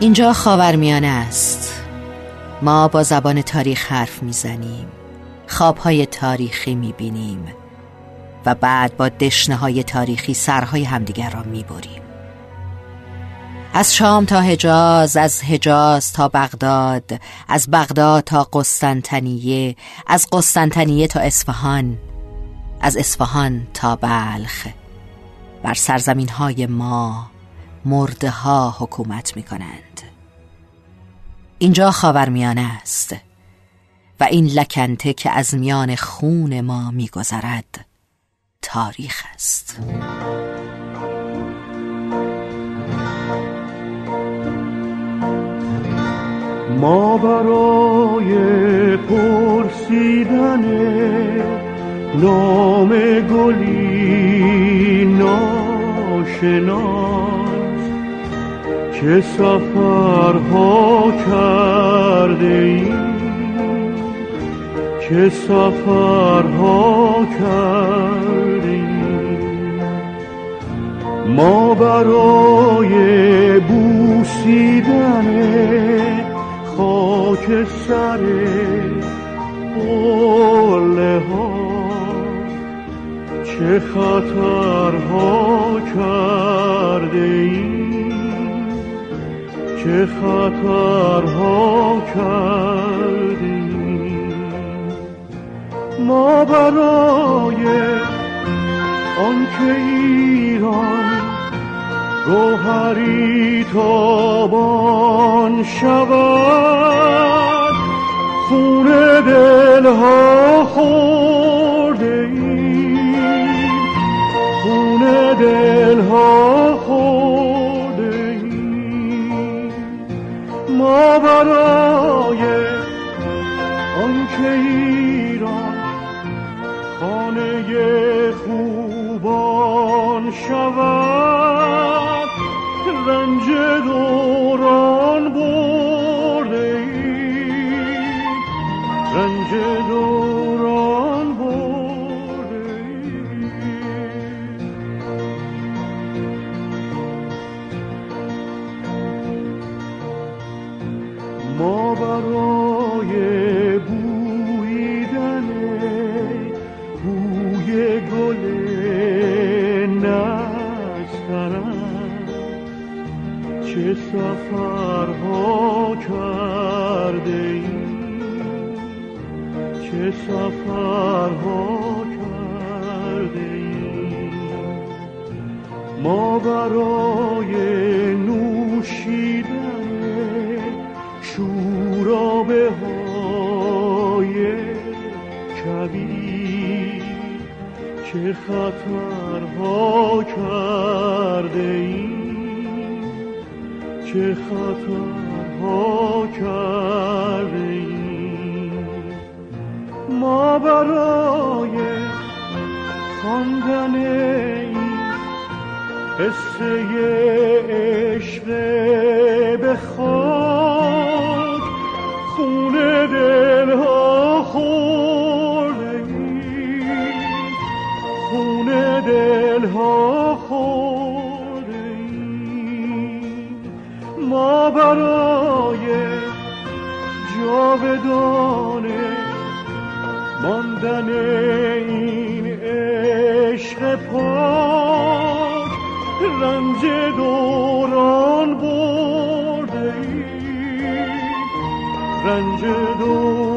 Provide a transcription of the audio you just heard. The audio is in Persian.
اینجا خاورمیانه است. ما با زبان تاریخ حرف می‌زنیم. خوابهای تاریخی می‌بینیم و بعد با دشنه های تاریخی سرهای همدیگر را می‌بریم. از شام تا حجاز از حجاز تا بغداد از بغداد تا قسطنطنیه از قسطنطنیه تا اصفهان از اصفهان تا بلخ. بر سرزمین های ما مرده ها حکومت می کنند اینجا خاورمیانه است و این لکنته که از میان خون ما میگذرد تاریخ است. ما برای پرسیدن نام گلی ناشناس چه سفرها کرده ایم چه سفرها کرده ایم ما برای بوسیدن خاک سر قله ها چه خطرها کرده ایم چه خطرها کرده ایم ما برای آنکه ایران گوهری تابان شود خون دلها خورده ایم. خون دلها خورده خانه خوبان شود. رنج دوران چه سفرها کرده ایم چه سفرها کرده ایم ما برای نوشیدن شورابه های کبیر. چه خطرها کرده ایم چه خطرها کرده ما برای خواندن این قصه عشق به خاک خون دلها خورده ایم خون دلها خورده ما برای جاودانه ماندن این عشق پاک رنج دوران برده ایم. رنج دوران